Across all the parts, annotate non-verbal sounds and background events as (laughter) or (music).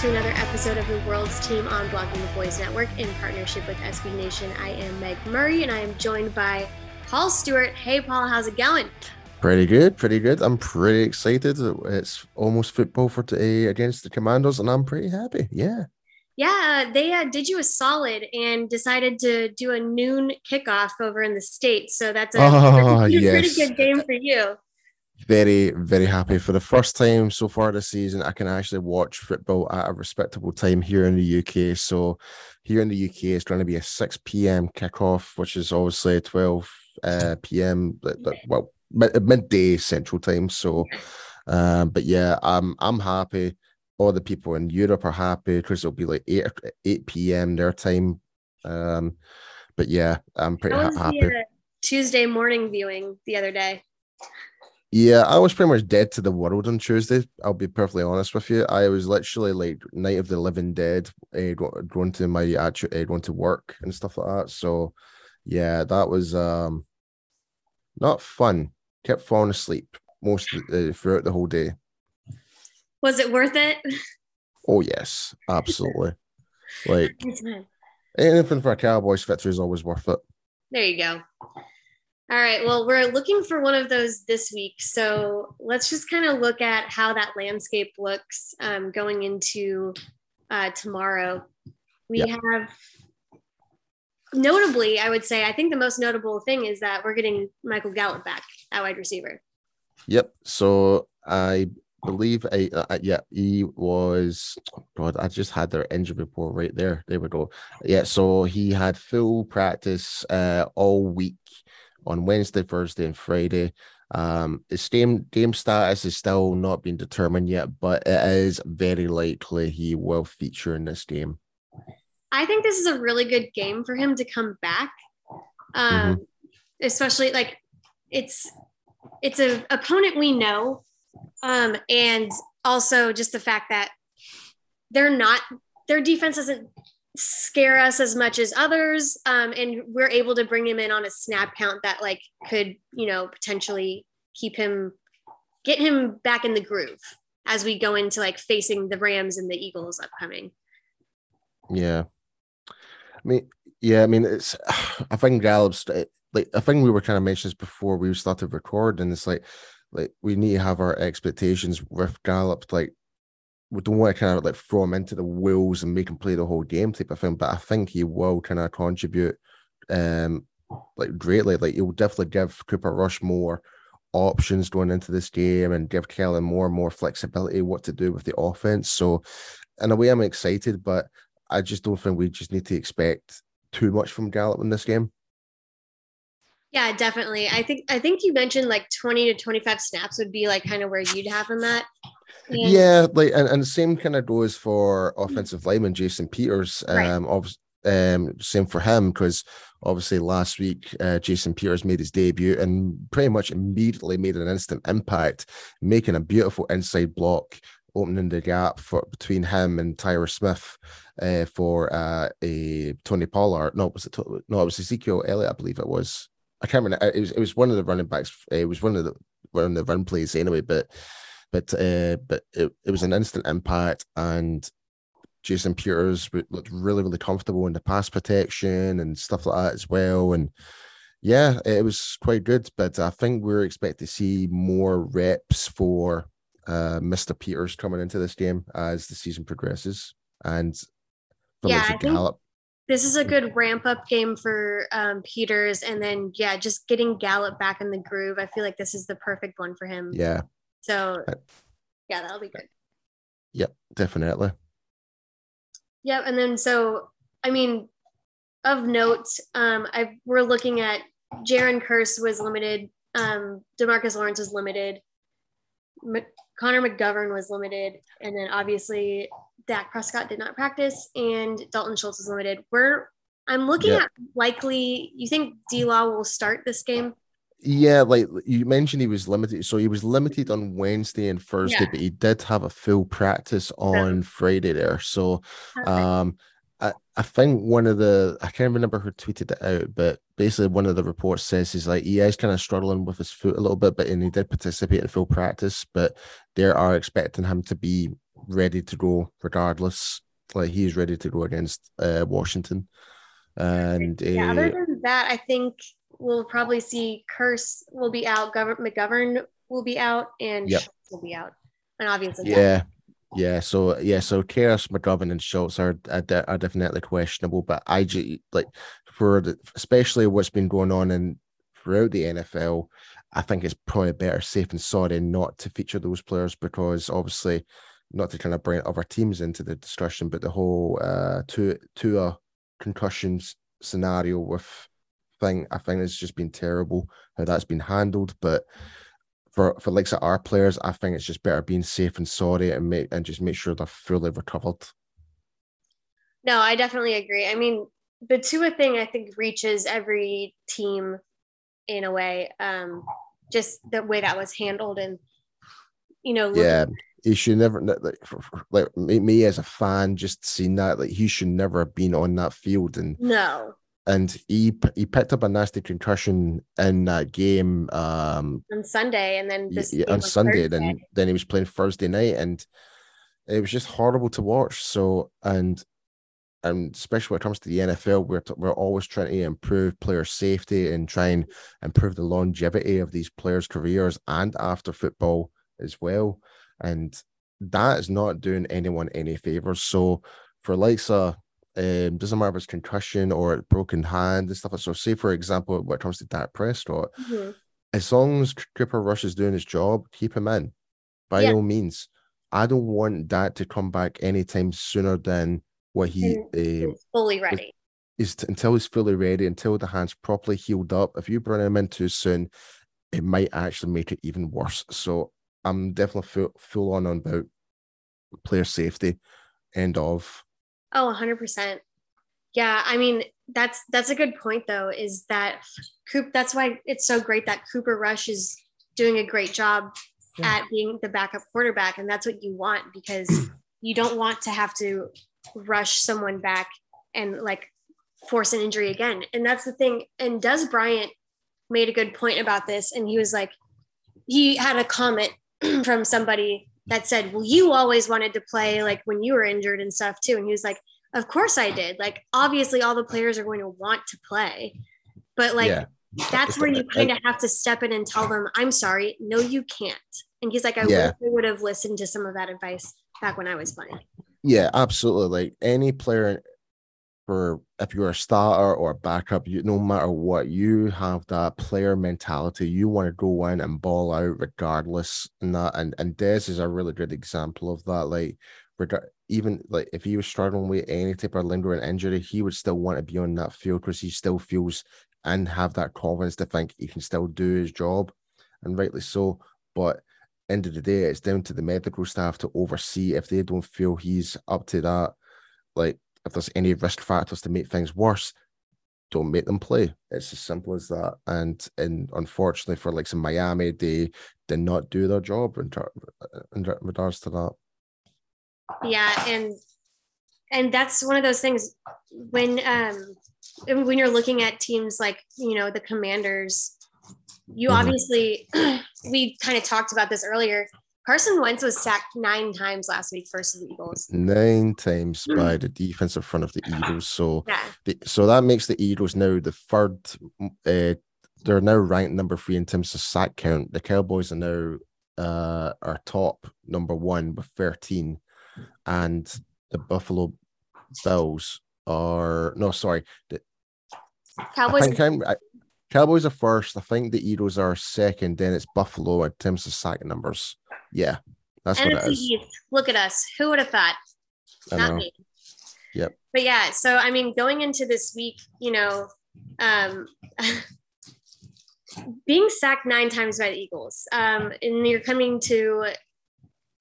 To another episode of the World's Team on Blogging the Boys Network in partnership with SB Nation. I am Meg Murray and I am joined by Paul Stewart. Hey Paul, how's it going? Pretty good, pretty good. I'm pretty excited. It's almost football for today against the Commanders, and I'm pretty happy. Yeah. Yeah, they uh, did you a solid and decided to do a noon kickoff over in the States. So that's a, Oh, pretty, yes. pretty good game for you. Very, very happy. For the first time so far this season, I can actually watch football at a respectable time here in the UK. So here in the UK, it's going to be a 6 p.m. kickoff, which is obviously 12 uh, p.m. Well, mid- midday Central Time. So, um, but yeah, I'm I'm happy. All the people in Europe are happy because it'll be like 8 8 p.m. their time. Um, but yeah, I'm pretty ha- happy. Tuesday morning viewing the other day? Yeah, I was pretty much dead to the world on Tuesday. I'll be perfectly honest with you. I was literally like Night of the Living Dead, uh, go- going to my actual, uh, going to work and stuff like that. So, yeah, that was um not fun. Kept falling asleep most of the, uh, throughout the whole day. Was it worth it? Oh yes, absolutely. (laughs) like anything for a Cowboys victory is always worth it. There you go. All right. Well, we're looking for one of those this week. So let's just kind of look at how that landscape looks um, going into uh, tomorrow. We Yep. have, notably, I would say, I think the most notable thing is that we're getting Michael Gallup back at wide receiver. Yep. So I believe I uh, yeah he was oh God. I just had their injury report right there. There we go. Yeah. So he had full practice uh all week on Wednesday, Thursday, and Friday. Um, his game game status is still not been determined yet, but it is very likely he will feature in this game. I think this is a really good game for him to come back. Um, especially like it's it's a opponent we know. Um, and also just the fact that they're not their defense doesn't scare us as much as others. Um, and we're able to bring him in on a snap count that like could, you know, potentially keep him get him back in the groove as we go into like facing the Rams and the Eagles upcoming. Yeah. I mean, yeah, I mean, it's, (sighs) I think Gallup's like, I think we were kind of mentioning this before we started recording. It's like, like we need to have our expectations with Gallup. Like, we don't want to kind of like throw him into the wheels and make him play the whole game type of thing. But I think he will kind of contribute, um, like greatly. Like, he'll definitely give Cooper Rush more options going into this game and give Kellen more and more flexibility what to do with the offense. So, in a way, I'm excited, but I just don't think we just need to expect too much from Gallup in this game. Yeah, definitely. I think I think you mentioned like 20 to 25 snaps would be like kind of where you'd have him at. And- Yeah, like and, and same kind of goes for offensive lineman Jason Peters. Right. Um, obvi- um, same for him because obviously last week uh, Jason Peters made his debut and pretty much immediately made an instant impact, making a beautiful inside block, opening the gap for between him and Tyler Smith uh, for uh, a Tony Pollard. No, was it no? It was Ezekiel Elliott, I believe it was. I can't remember. It was it was one of the running backs. It was one of the one of the run plays anyway, but but uh, but it, it was an instant impact and Jason Peters looked really really comfortable in the pass protection and stuff like that as well and yeah it was quite good but I think we're expected to see more reps for uh, Mr. Peters coming into this game as the season progresses and the Yeah, likes I think- Gallup this is a good ramp up game for um, Peters, and then yeah, just getting Gallup back in the groove. I feel like this is the perfect one for him. Yeah. So yeah, that'll be good. Yep, definitely. Yep, and then so I mean, of note, um, I we're looking at Jayron Kearse was limited, um, Demarcus Lawrence was limited, M- Connor McGovern was limited, and then obviously Dak Prescott did not practice, and Dalton Schultz is limited. We're I'm looking at likely. You think D Law will start this game? Yeah, like you mentioned, he was limited. So he was limited on Wednesday and Thursday, yeah. but he did have a full practice on Friday there. So, um, I, I think one of the I can't remember who tweeted it out, but basically one of the reports says he's like he is kind of struggling with his foot a little bit, but and he did participate in full practice, but they are expecting him to be ready to go regardless. Like he's ready to go against uh, Washington. And yeah, uh, other than that, I think we'll probably see Kearse will be out, Gov- McGovern will be out, and yep. will be out, and obviously yeah. Yeah, so yeah, so Chaos, McGovern, and Schultz are, are, are definitely questionable, but I just like for the, especially what's been going on in throughout the NFL, I think it's probably better safe and sorry not to feature those players because obviously not to kind of bring other teams into the discussion, but the whole uh Tua Tua uh concussions scenario with thing I think it's just been terrible how that's been handled. But for for like our players, I think it's just better being safe and sorry and make and just make sure they're fully recovered. No, I definitely agree. I mean, the Tua thing I think reaches every team in a way. Um, just the way that was handled and you know, yeah, he should never like, like me as a fan just seeing that like he should never have been on that field. And no. and he he picked up a nasty concussion in that game um on Sunday and then this yeah, on Sunday Thursday. then then he was playing Thursday night and it was just horrible to watch. So and and especially when it comes to the NFL we're we're always trying to improve player safety and try and improve the longevity of these players careers and after football as well and that is not doing anyone any favors so for likes of um, doesn't matter if it's concussion or broken hand and stuff. Like so, say for example, when it comes to Dak Prescott, mm-hmm. as long as Cooper Rush is doing his job, keep him in by yeah. all means. I don't want that to come back anytime sooner than what he uh, fully ready. Is t- until he's fully ready, until the hand's properly healed up. If you bring him in too soon, it might actually make it even worse. So I'm definitely full, full on on about player safety. End of. Oh, 100%. Yeah, I mean that's that's a good point though. Is that Coop? That's why it's so great that Cooper Rush is doing a great job yeah. at being the backup quarterback, and that's what you want because (clears throat) you don't want to have to rush someone back and like force an injury again. And that's the thing. And Dez Bryant made a good point about this, and he was like, he had a comment (clears throat) from somebody that said, Well, you always wanted to play like when you were injured and stuff too. And he was like, Of course I did. Like, obviously, all the players are going to want to play. But like, yeah. that's where you kind of have to step in and tell them, I'm sorry, no, you can't. And he's like, I yeah. would have listened to some of that advice back when I was playing. Yeah, absolutely. Like any player for if you're a starter or a backup, you no matter what, you have that player mentality. You want to go in and ball out regardless, and that and and Dez is a really good example of that. Like, even like if he was struggling with any type of lingering injury, he would still want to be on that field because he still feels and have that confidence to think he can still do his job, and rightly so. But end of the day, it's down to the medical staff to oversee if they don't feel he's up to that. Like if there's any risk factors to make things worse, don't make them play. It's as simple as that. And and unfortunately for like some Miami, they did not do their job in, in regards to that. Yeah, and and that's one of those things when um when you're looking at teams like you know the Commanders, you mm-hmm. obviously (clears throat) we kind of talked about this earlier. Carson Wentz was sacked nine times last week versus the Eagles. Nine times mm. by the defensive front of the Eagles. So, yeah. the, so that makes the Eagles now the third. Uh, they're now ranked number three in terms of sack count. The Cowboys are now uh, are top number one with thirteen, and the Buffalo Bills are no, sorry. The, Cowboys. I think I'm, I, Cowboys are first. I think the Eagles are second. Then it's Buffalo in terms of sack numbers. Yeah, that's what it NFC is. East. Look at us. Who would have thought? I Not know. me. Yep. But yeah, so I mean, going into this week, you know, um, (laughs) being sacked nine times by the Eagles, um, and you're coming to,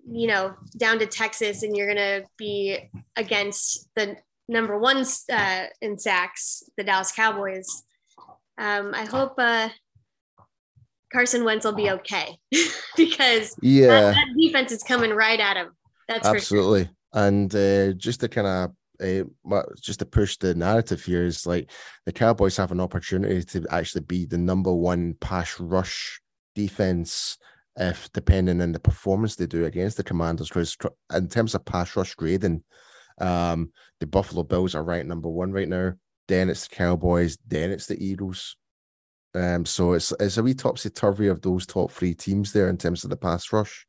you know, down to Texas, and you're gonna be against the number one uh, in sacks, the Dallas Cowboys. Um, I hope uh, Carson Wentz will be okay (laughs) because Yeah. that, that defense is coming right at him. That's for sure. Absolutely. And uh, just to kind of uh, just to push the narrative here is like the Cowboys have an opportunity to actually be the number one pass rush defense if depending on the performance they do against the Commanders. Because in terms of pass rush grading, um, the Buffalo Bills are right number one right now. Then it's the Cowboys. Then it's the Eagles. Um, so it's it's a wee topsy turvy of those top three teams there in terms of the pass rush,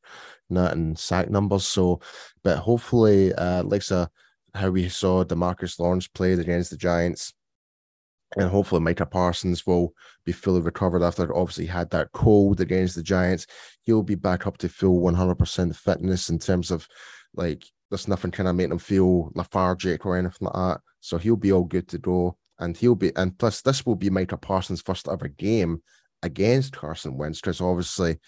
not in sack numbers. So, but hopefully, uh, like uh, how we saw Demarcus Lawrence played against the Giants, and hopefully Micah Parsons will be fully recovered after obviously had that cold against the Giants. He'll be back up to full 100% fitness in terms of like there's nothing kind of making him feel lethargic or anything like that. So he'll be all good to go. And he'll be, and plus, this will be Micah Parsons' first ever game against Carson Wentz because obviously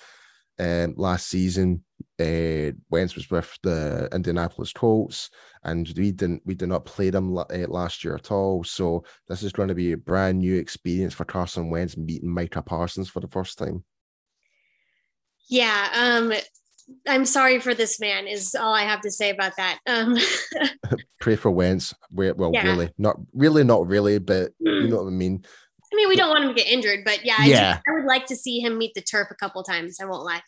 um, last season uh, Wentz was with the Indianapolis Colts, and we didn't we did not play them uh, last year at all. So this is going to be a brand new experience for Carson Wentz meeting Micah Parsons for the first time. Yeah, um, I'm sorry for this man. Is all I have to say about that. Um, (laughs) Pray for Wentz. Well, well Yeah. really, not really, not really, but you know what I mean. I mean, we don't want him to get injured, but yeah, I, Yeah. just- I would like to see him meet the turf a couple times. I won't lie.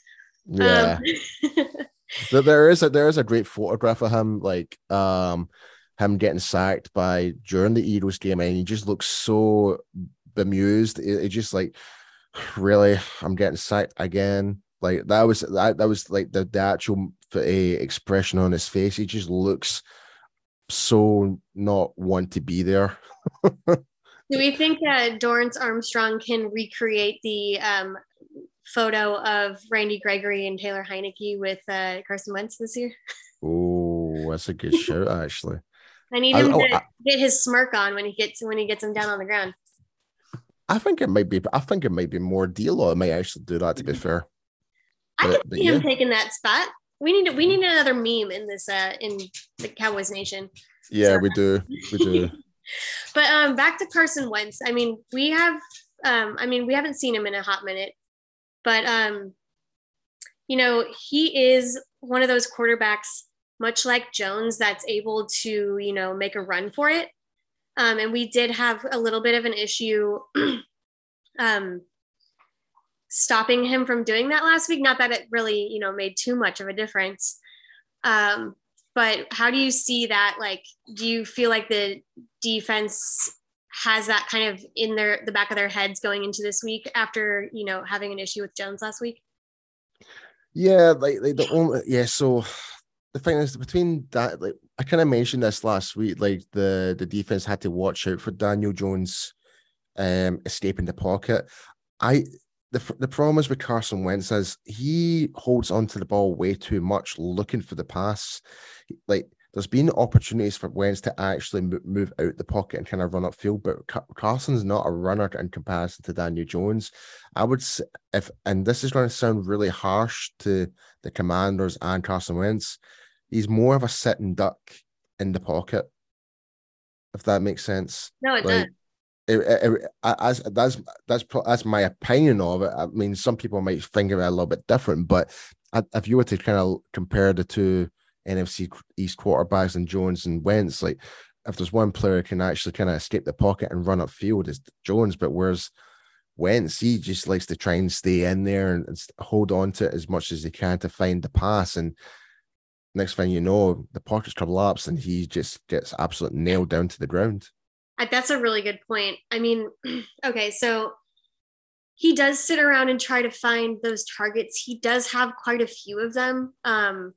Yeah. Um, (laughs) There- there is a there is a great photograph of him like um him getting sacked by during the Eagles game and he just looks so bemused it, it just like (sighs) really I'm getting sacked again like that was that, that was like the, the actual uh, expression on his face. He just looks so not want to be there. (laughs) Do we think uh, Dorance Armstrong can recreate the um, photo of Randy Gregory and Taylor Heinicke with uh, Carson Wentz this year? oh that's a good shout (laughs) actually. I need I- him oh, to I- get his smirk on when he gets when he gets him down on the ground. I think it might be I think it might be more deal or it might actually do that to be (laughs) fair. I But- could but see him yeah. taking that spot. We need we need another meme in this uh in the Cowboys Nation. yeah we do we do (laughs) But um back to Carson Wentz. I mean, we have um I mean, we haven't seen him in a hot minute. But um you know, he is one of those quarterbacks much like Jones that's able to, you know, make a run for it. Um and we did have a little bit of an issue (clears throat) um stopping him from doing that last week not that it really you know made too much of a difference um but how do you see that like do you feel like the defense has that kind of in their the back of their heads going into this week after you know having an issue with jones last week Yeah, like, like the only yeah. So the thing is between that, like I kind of mentioned this last week. Like the the defense had to watch out for Daniel Jones, um, escaping the pocket. I the the problem is with Carson Wentz is he holds onto the ball way too much, looking for the pass. Like there's been opportunities for Wentz to actually mo- move out the pocket and kind of run upfield, but Ca- Carson's not a runner in comparison to Daniel Jones. I would if and this is going to sound really harsh to the commanders and Carson Wentz, he's more of a sitting duck in the pocket. If that makes sense. no it Like, does it, it, as that's that's that's my opinion of it. I mean, some people might think of it a little bit different, but if you were to kind of compare the two NFC East quarterbacks and Jones and Wentz, like if there's one player who can actually kind of escape the pocket and run upfield, is Jones. But whereas Wentz, he just likes to try and stay in there and, and hold on to it as much as he can to find the pass. And next thing you know, the pocket's collapsed and he just gets absolutely nailed down to the ground. That's a really good point i mean (clears throat) okay so he does sit around and try to find those targets he does have quite a few of them um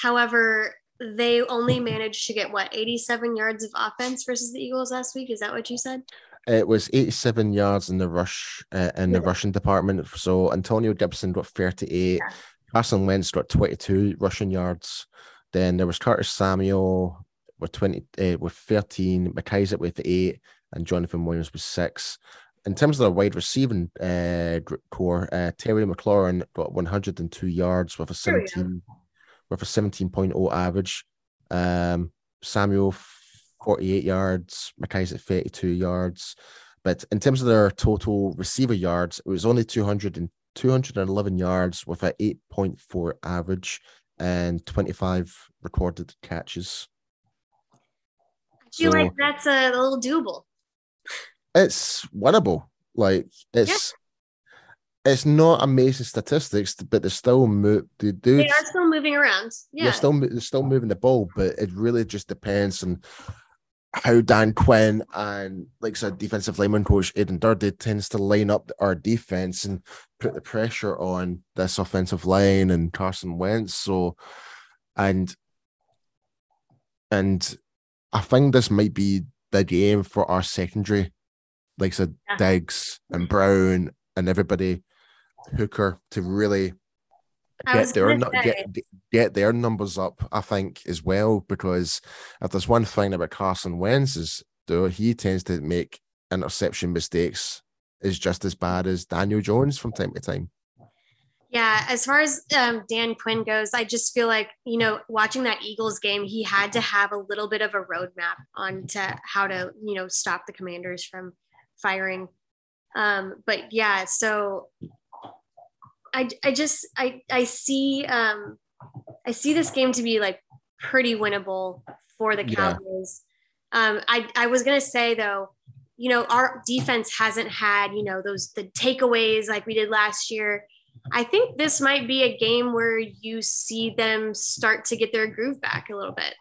however they only managed to get what 87 yards of offense versus the Eagles last week. Is that what you said? It was 87 yards in the rush uh, in the yeah. rushing department. So Antonio Gibson got 38. Yeah. Carson Wentz got 22 rushing yards. Then there was Curtis Samuel with 20 uh, with 13, McKissic with eight, and Jonathan Williams with six. In terms of the wide receiving uh, corps, uh, Terry McLaurin got 102 yards with a 17 with a 17.0 average. Um, Samuel 48 yards, McKissic 32 yards. But in terms of their total receiver yards, it was only 200 and 211 yards with an 8.4 average and 25 recorded catches. Feel so, like that's a little doable. It's winnable. Like it's yeah. it's not amazing statistics, but they're still move. They, do, they are still moving around. Yeah, they're still they're still moving the ball, but it really just depends on how Dan Quinn and like I said defensive lineman coach Aden Durde tends to line up our defense and put the pressure on this offensive line and Carson Wentz. So and and I think this might be the game for our secondary, like I said yeah. Diggs and Brown and everybody Hooker to really get their get, get their numbers up, I think, as well. Because if there's one thing about Carson Wentz is though he tends to make interception mistakes is just as bad as Daniel Jones from time to time. Yeah, as far as um, Dan Quinn goes, I just feel like you know watching that Eagles game, he had to have a little bit of a roadmap on to how to you know stop the Commanders from firing. Um, but yeah, so I, I just I I see um I see this game to be like pretty winnable for the Cowboys. Yeah. Um I I was gonna say though, you know, our defense hasn't had, you know, those the takeaways like we did last year. I think this might be a game where you see them start to get their groove back a little bit.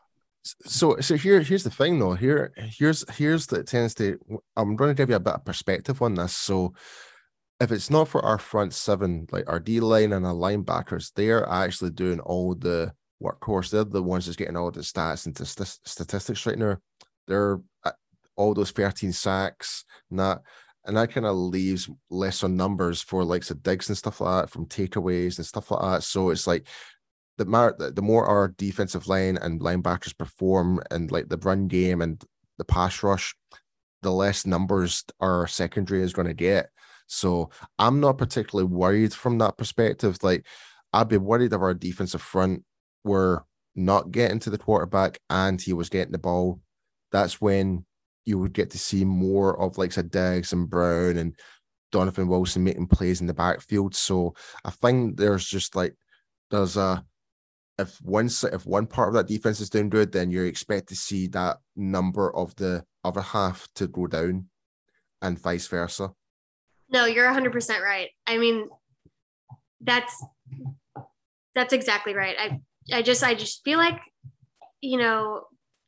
So so here here's the thing though. Here here's here's the tendency. I'm going to give you a bit of perspective on this. So if it's not for our front seven, like our D line and our linebackers, they're actually doing all the workhorse. They're the ones that's getting all the stats and st- statistics right now. They're uh, all those 13 sacks and that. And that kind of leaves lesser numbers for like the Diggs and stuff like that from takeaways and stuff like that. So it's like the more the more our defensive line and linebackers perform and like the run game and the pass rush, the less numbers our secondary is going to get. So I'm not particularly worried from that perspective. Like I'd be worried if our defensive front were not getting to the quarterback and he was getting the ball. That's when you would get to see more of like said Diggs and Brown and Donovan Wilson making plays in the backfield. So I think there's just like there's a if one if one part of that defense is doing good, then you expect to see that number of the other half to go down, and vice versa. No, you're 100% right. I mean, that's that's exactly right. I I just I just feel like you know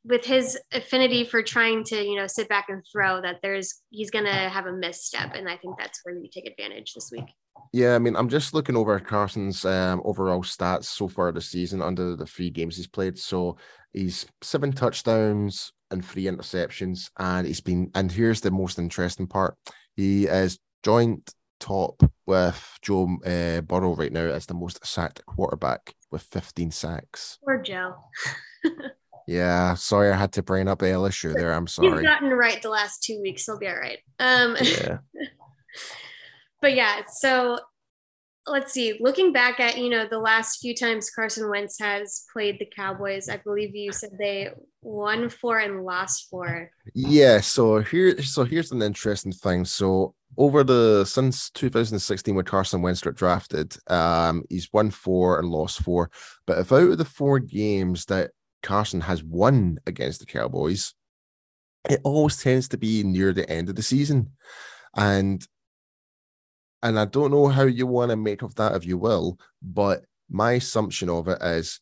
with his affinity for trying to you know sit back and throw that there's he's gonna have a misstep and I think that's where you take advantage this week. Yeah, I mean, I'm just looking over Carson's um, overall stats so far this season under the three games he's played. So he's seven touchdowns and three interceptions, and he's been. And here's the most interesting part: he is joint top with Joe uh, Burrow right now as the most sacked quarterback with 15 sacks. Poor Joe. (laughs) yeah, sorry I had to bring up the LSU there. I'm sorry. He's gotten right the last two weeks. He'll be all right. Um, (laughs) yeah. but yeah, so let's see. Looking back at you know the last few times Carson Wentz has played the Cowboys, I believe you said they won four and lost four. Yeah. So here, so here's an interesting thing. So over the since 2016 when Carson Wentz got drafted, um, he's won four and lost four. But if out of the four games that Carson has won against the Cowboys, it always tends to be near the end of the season. And and I don't know how you want to make of that if you will, but my assumption of it is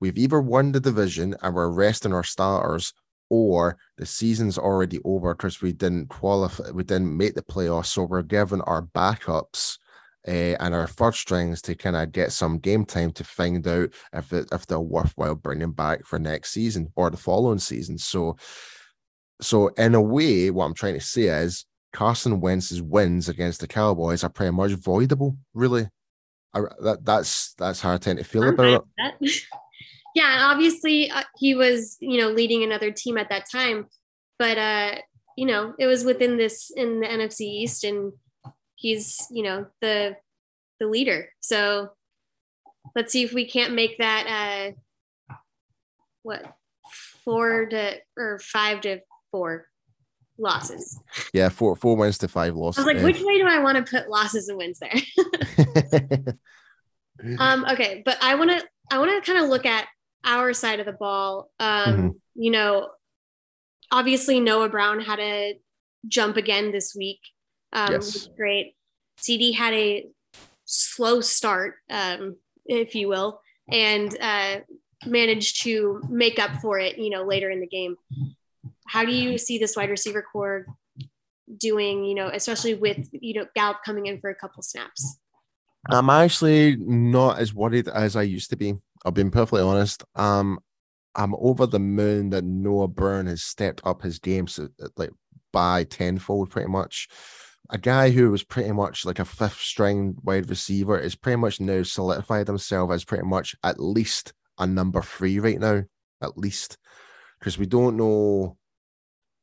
we've either won the division and we're resting our starters, or the season's already over because we didn't qualify, we didn't make the playoffs. So we're giving our backups uh, and our third strings to kind of get some game time to find out if it, if they're worthwhile bringing back for next season or the following season. So, so in a way, what I'm trying to say is Carson Wentz's wins against the Cowboys are pretty much voidable. Really, I, that that's that's how I tend to feel I'm about it. (laughs) yeah, and obviously uh, he was you know leading another team at that time, but uh, you know it was within this in the NFC East, and he's you know the the leader. So let's see if we can't make that uh, what four to or five to four losses. Yeah, four four wins to five losses. I was like, which way do I want to put losses and wins there? (laughs) (laughs) um, okay, but I want to I want to kind of look at our side of the ball. Um, mm-hmm. you know, obviously Noah Brown had a jump again this week. Um, yes. great. CD had a slow start, um, if you will, and uh, managed to make up for it, you know, later in the game. How do you see this wide receiver corps doing, you know, especially with, you know, Gallup coming in for a couple snaps? I'm actually not as worried as I used to be. I'll be perfectly honest. Um, I'm over the moon that Noah Brown has stepped up his game so, like by tenfold, pretty much. A guy who was pretty much like a fifth string wide receiver is pretty much now solidified himself as pretty much at least a number three right now, at least, because we don't know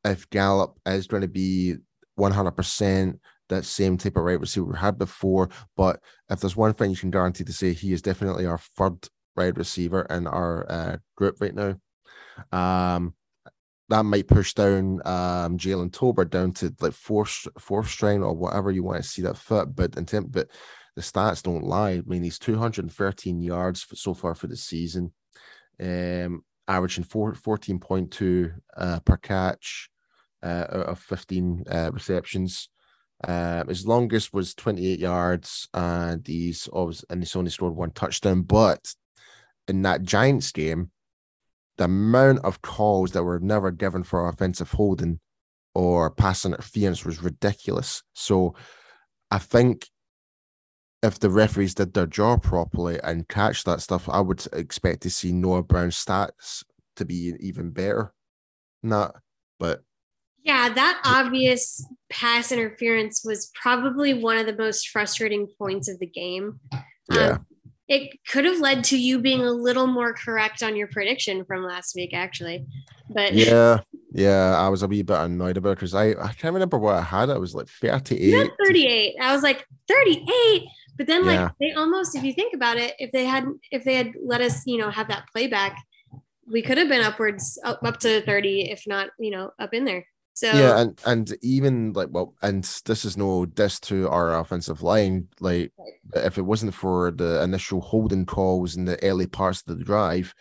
if Gallup is going to be 100% that same type of right receiver we had before. But if there's one thing you can guarantee to say, he is definitely our third wide receiver in our uh, group right now. Um, that might push down um, Jalen Tolbert down to like fourth fourth string or whatever you want to see that fit. But in term, but the stats don't lie. I mean, he's 213 yards for, so far for the season, um, averaging four, 14.2 uh, per catch uh, out of 15 uh, receptions. Uh, his longest was 28 yards, and he's always and he's only scored one touchdown. But in that Giants game, the amount of calls that were never given for offensive holding or pass interference was ridiculous. So I think if the referees did their job properly and catch that stuff, I would expect to see Noah Brown's stats to be even better. Not, but yeah, that obvious pass interference was probably one of the most frustrating points of the game. Yeah. Um, it could have led to you being a little more correct on your prediction from last week, actually. But yeah, yeah, I was a wee bit annoyed about it because I, I can't remember what I had. I was like 38. 38. I was like 38. But then like yeah. they almost, if you think about it, if they hadn't—if they had let us, you know, have that playback, we could have been upwards up, up to 30, if not, you know, up in there. So yeah, and and even like well, and this is no diss to our offensive line. Like right. if it wasn't for the initial holding calls in the early parts of the drive,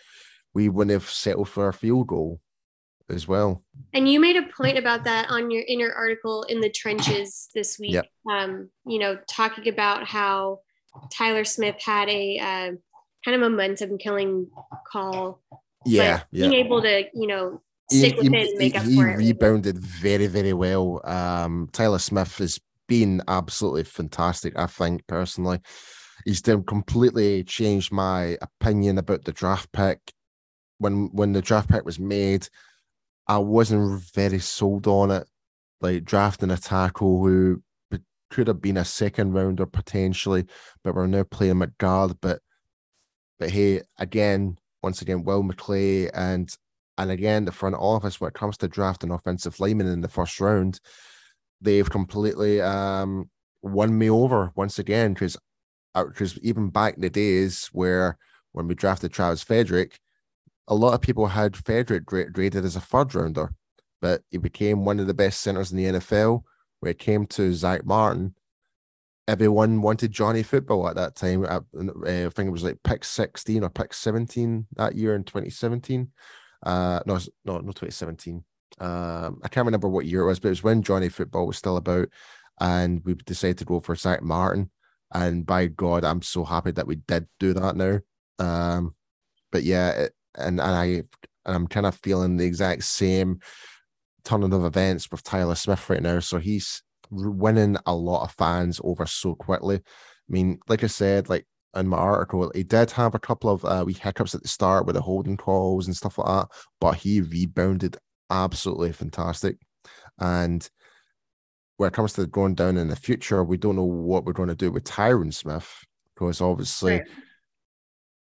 we wouldn't have settled for a field goal as well. And you made a (laughs) point about that on your in your article in the trenches this week. Yep. Um, you know, talking about how Tyler Smith had a uh, kind of momentum killing call. Yeah, being yeah. able to, you know, stick he, and make up he for it. rebounded very, very well. Um, Tyler Smith has been absolutely fantastic. I think personally, he's done completely changed my opinion about the draft pick. When when the draft pick was made, I wasn't very sold on it. Like drafting a tackle who could have been a second rounder potentially, but we're now playing McGard. But but hey, again, once again, Will McClay and and again, the front office, when it comes to drafting offensive linemen in the first round, they've completely um, won me over once again. Because because uh, even back in the days where when we drafted Travis Frederick, a lot of people had Frederick graded as a third rounder, but he became one of the best centers in the NFL. Where it came to Zack Martin, everyone wanted Johnny football at that time. I, I think it was like pick 16 or pick 17 that year in 2017. Uh, no, no, not 2017. Um, I can't remember what year it was, but it was when Johnny Football was still about, and we decided to go for Zack Martin. And by God, I'm so happy that we did do that now. Um, but yeah, it, and and I and I'm kind of feeling the exact same turning of events with Tyler Smith right now. So he's winning a lot of fans over so quickly. I mean, like I said, like in my article, he did have a couple of uh, wee hiccups at the start with the holding calls and stuff like that, but he rebounded absolutely fantastic. And when it comes to going down in the future, we don't know what we're going to do with Tyron Smith because obviously, right.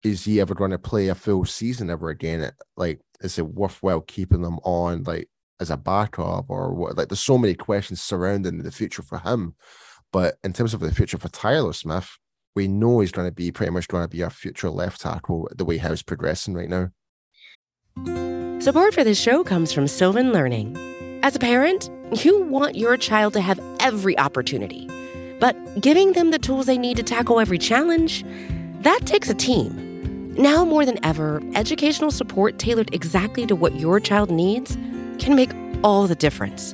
is he ever going to play a full season ever again? Like, is it worthwhile keeping them on like as a backup or what? Like, there's so many questions surrounding the future for him. But in terms of the future for Tyler Smith, we know he's going to be pretty much going to be our future left tackle the way how he's progressing right now. Support for this show comes from Sylvan Learning. As a parent, you want your child to have every opportunity, but giving them the tools they need to tackle every challenge, that takes a team. Now more than ever, educational support tailored exactly to what your child needs can make all the difference.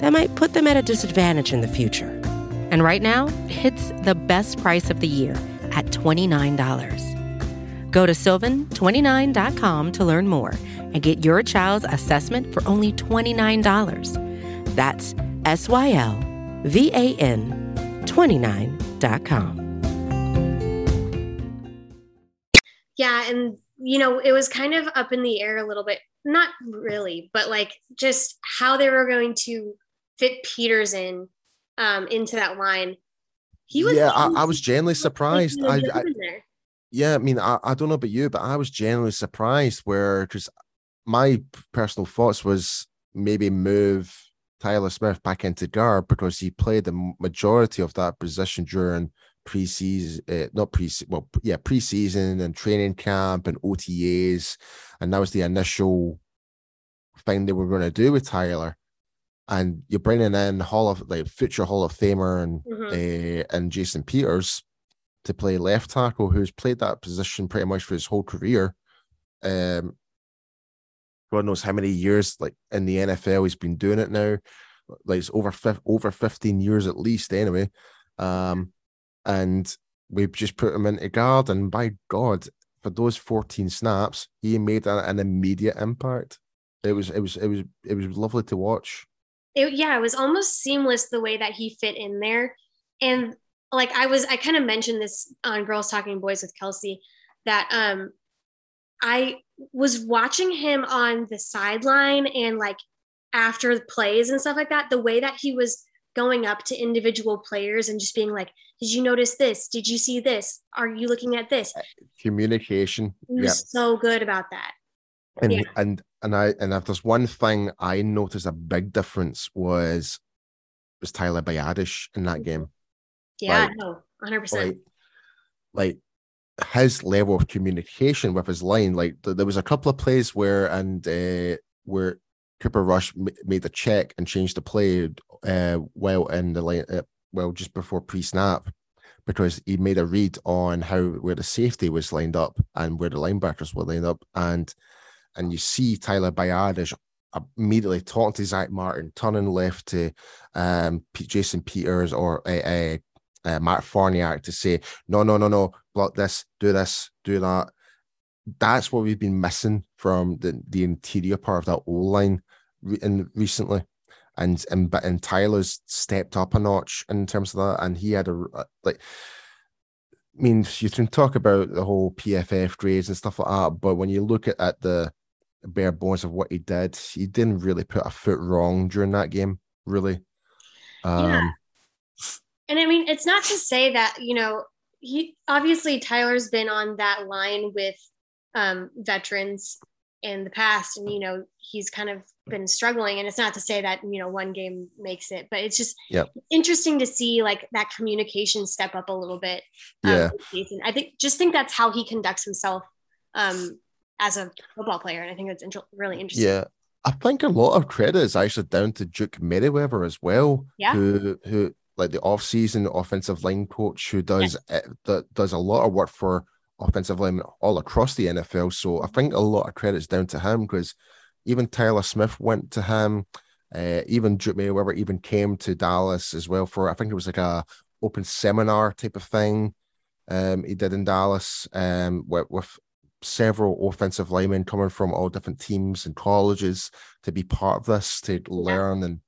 that might put them at a disadvantage in the future. And right now, it's the best price of the year at $29. Go to sylvan29.com to learn more and get your child's assessment for only $29. That's S Y L V A N 29.com. Yeah, and you know, it was kind of up in the air a little bit. Not really, but like just how they were going to fit Peters in um, into that line. He was. Yeah, I, I was genuinely surprised. I, I yeah, I mean, I, I don't know about you, but I was genuinely surprised where because my personal thoughts was maybe move Tyler Smith back into guard because he played the majority of that position during preseason, uh, not pre, well, yeah, preseason and training camp and OTAs, and that was the initial thing they were going to do with Tyler and you're bringing in Hall of like future Hall of Famer and mm-hmm. uh, and Jason Peters to play left tackle, who's played that position pretty much for his whole career. Um, God knows how many years like in the NFL he's been doing it now. Like it's over over 15 years at least, anyway. Um, and we've just put him into guard, and by God, for those 14 snaps, he made an, an immediate impact. It was it was it was it was lovely to watch it, yeah, it was almost seamless the way that he fit in there. And like I was, I kind of mentioned this on Girls Talking Boys with Kelsey that um I was watching him on the sideline and like after the plays and stuff like that, the way that he was going up to individual players and just being like, Did you notice this? Did you see this? Are you looking at this? Communication. He was yep. so good about that. And yeah. and and I and if there's one thing I noticed a big difference was was Tyler Biadasz in that game. Yeah, like, no, hundred percent. Like his level of communication with his line, like th- there was a couple of plays where and uh, where Cooper Rush m- made the check and changed the play uh, well in the line, uh, well just before pre-snap, because he made a read on how where the safety was lined up and where the linebackers were lined up, and and you see Tyler Biadasz immediately talking to Zack Martin, turning left to um, Jason Peters or uh, uh, uh, Matt Farniok to say, no, no, no, no, block this, do this, do that. That's what we've been missing from the, the interior part of that O line re- in recently. And, and and Tyler's stepped up a notch in terms of that, and he had a like. I mean, you can talk about the whole PFF grades and stuff like that, but when you look at, at the bare bones of what he did. He didn't really put a foot wrong during that game, really. Um, yeah. And I mean, it's not to say that, you know, he obviously Tyler's been on that line with um, veterans in the past, and, you know, he's kind of been struggling. And it's not to say that, you know, one game makes it, but it's just yep. interesting to see like that communication step up a little bit. Um, yeah. I think just think that's how he conducts himself um, as a football player. And I think that's inter- really interesting. Yeah. I think a lot of credit is actually down to Duke Manyweather as well. Yeah. Who, who, like the off-season offensive line coach who does yeah. that does a lot of work for offensive linemen all across the NFL. So I think a lot of credit's down to him because even Tyler Smith went to him. Uh, even Duke Manyweather even came to Dallas as well for I think it was like a open seminar type of thing. Um, he did in Dallas um, with, with several offensive linemen coming from all different teams and colleges to be part of this to learn and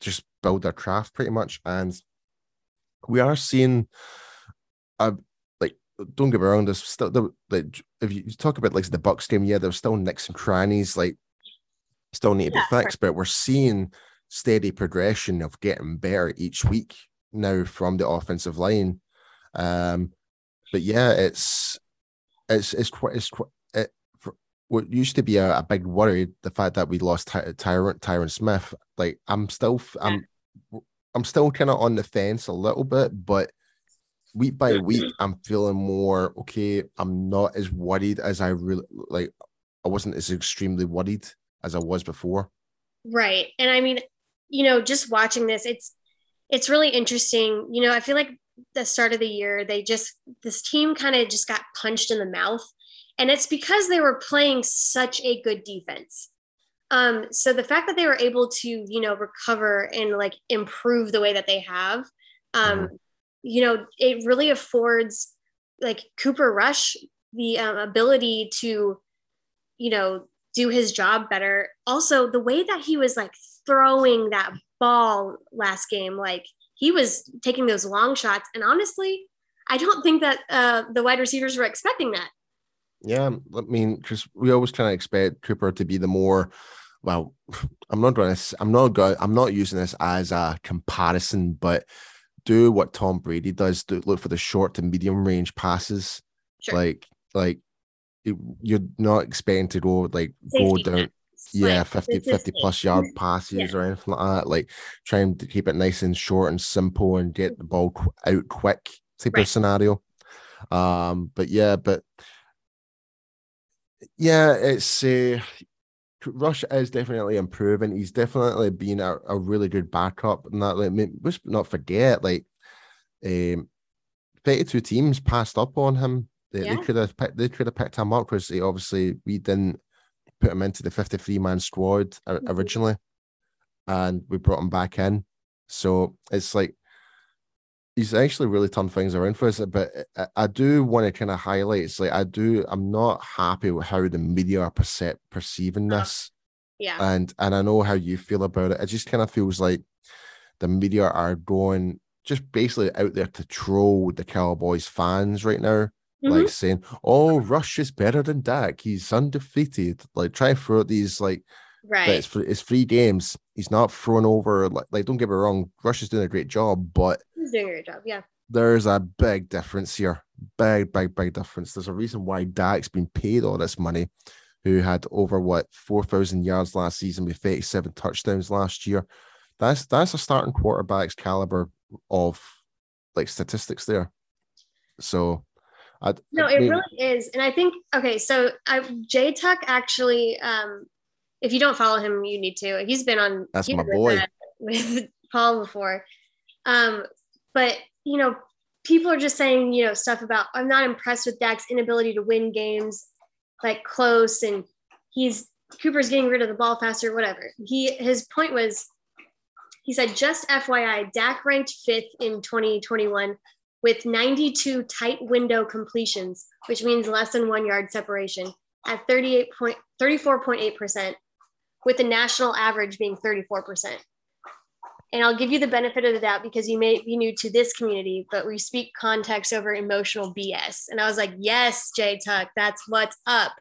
just build their craft pretty much. And we are seeing a like don't get me wrong, there's still the like if you talk about like the Bucs game, yeah, there's still nicks and crannies, like still need to be fixed, but we're seeing steady progression of getting better each week now from the offensive line. Um, but yeah, it's it's it's quite it's quite it, what used to be a, a, big worry the fact that we lost Ty- Tyron Tyron Smith. Like I'm still I'm I'm still kind of on the fence a little bit, but week by week I'm feeling more okay. I'm not as worried as I really like. I wasn't as extremely worried as I was before. Right, and I mean, you know, just watching this, it's it's really interesting. You know, I feel like the start of the year, they just this team kind of just got punched in the mouth, and it's because they were playing such a good defense. Um, so the fact that they were able to, you know, recover and like improve the way that they have, um, mm-hmm. you know, it really affords like Cooper Rush the um, ability to, you know, do his job better. Also, the way that he was like throwing that ball last game, like he was taking those long shots. And honestly, I don't think that uh, the wide receivers were expecting that. Yeah, I mean, because we always kind of expect Cooper to be the more. Well, (sighs) I'm not going to. I'm not going. I'm not using this as a comparison, but do what Tom Brady does. Do look for the short to medium range passes. Sure. Like, like you're not expecting to go like Safety go down yeah 50 50 plus yard (laughs) passes yeah. or anything like that like trying to keep it nice and short and simple and get the ball qu- out quick type right. of scenario um but yeah but yeah it's uh Rush is definitely improving. He's definitely been a, a really good backup. And that, like, let's not forget, like, um, 32 teams passed up on him. They, yeah. they could have they could have picked him up because obviously we didn't put him into the 53 man squad mm-hmm. originally, and we brought him back in. So it's like he's actually really turned things around for us. But I, do want to kind of highlight it's like I do, I'm not happy with how the media are perce- perceiving uh-huh. this. Yeah. And and I know how you feel about it. It just kind of feels like the media are going just basically out there to troll the Cowboys fans right now mm-hmm. like saying, "Oh, Rush is better than Dak. He's undefeated." Like try and throw these like, right? It's, it's three games. He's not thrown over. Like, like don't get me wrong, Rush is doing a great job, but he's doing a great job. Yeah, there's a big difference here. Big, big, big difference. There's a reason why Dak's been paid all this money. Who had over what four thousand yards last season with thirty-seven touchdowns last year? That's that's a starting quarterback's caliber of like statistics there. So I, no, it really is, and I think okay. So I, Jay Tuck actually, um, if you don't follow him, you need to. He's been on. That's my boy. With (laughs) Paul before, um, but you know, people are just saying you know stuff about I'm not impressed with Dak's inability to win games like close, and he's Cooper's getting rid of the ball faster, whatever. He his point was he said, just FYI, Dak ranked fifth in 2021 with 92 tight window completions, which means less than one yard separation at 38 point, 34.8%, with the national average being 34%. And I'll give you the benefit of the doubt because you may be new to this community, but we speak context over emotional BS. And I was like, yes, Jay Tuck, that's what's up.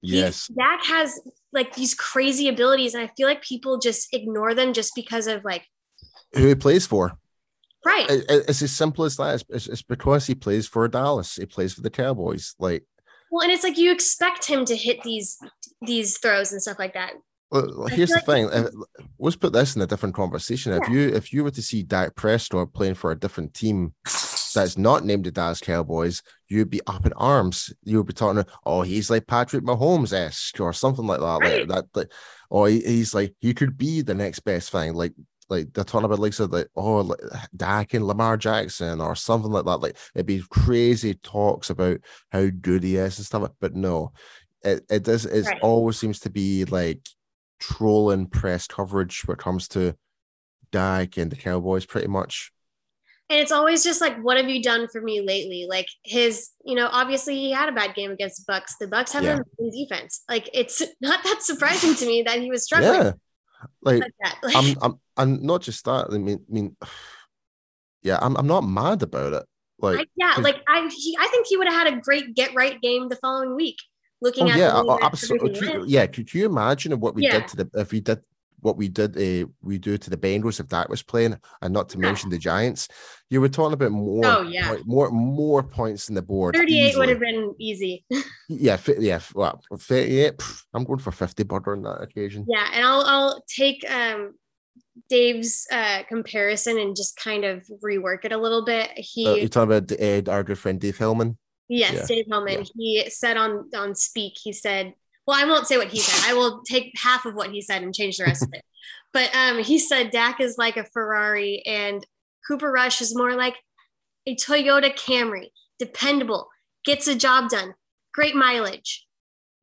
Yes. He, Dak has like these crazy abilities, and I feel like people just ignore them just because of like who he plays for. Right. It, it's as simple as that. It's, it's, because he plays for Dallas. He plays for the Cowboys. Like, well, and it's like you expect him to hit these these throws and stuff like that. Well, here's the thing. Uh, let's put this in a different conversation. Yeah. If you if you were to see Dak Prescott playing for a different team that's not named the Dallas Cowboys, you'd be up in arms. You'd be talking, oh, he's like Patrick Mahomes esque or something like that. Right. Like that, like, or he, he's like he could be the next best thing. Like like they're talking about like so like oh like Dak and Lamar Jackson or something like that. Like it'd be crazy talks about how good he is and stuff. But no, it it does it right. always seems to be like trolling press coverage when it comes to Dak and the Cowboys, pretty much. And it's always just like, what have you done for me lately? Like his, you know, obviously he had a bad game against the Bucs. The Bucs have yeah. a defense. Like it's (laughs) not that surprising to me that he was struggling. Yeah. Like, (laughs) I'm, I'm, I'm not just that. I mean, I mean, (sighs) yeah, I'm, I'm not mad about it. Like, I, yeah, like I, he, I think he would have had a great get right game the following week. Looking oh, at yeah, oh, absolutely. Yeah, could you imagine what we yeah. did to the if we did what we did uh, we do to the Bengals if that was playing, and not to yeah. mention the Giants, you were talking about more. Oh yeah, more more points in the board. Thirty eight would have been easy. (laughs) yeah, yeah. Well, thirty eight. I'm going for fifty butter on that occasion. Yeah, and I'll I'll take um Dave's uh, comparison and just kind of rework it a little bit. He uh, you're talking about uh, our good friend Dave Hellman. Yes, yeah. Dave Hellman. Yeah. He said on on Speak, he said well, I won't say what he said. I will take half of what he said and change the rest of it. (laughs) But um, he said Dak is like a Ferrari and Cooper Rush is more like a Toyota Camry, dependable, gets a job done, great mileage.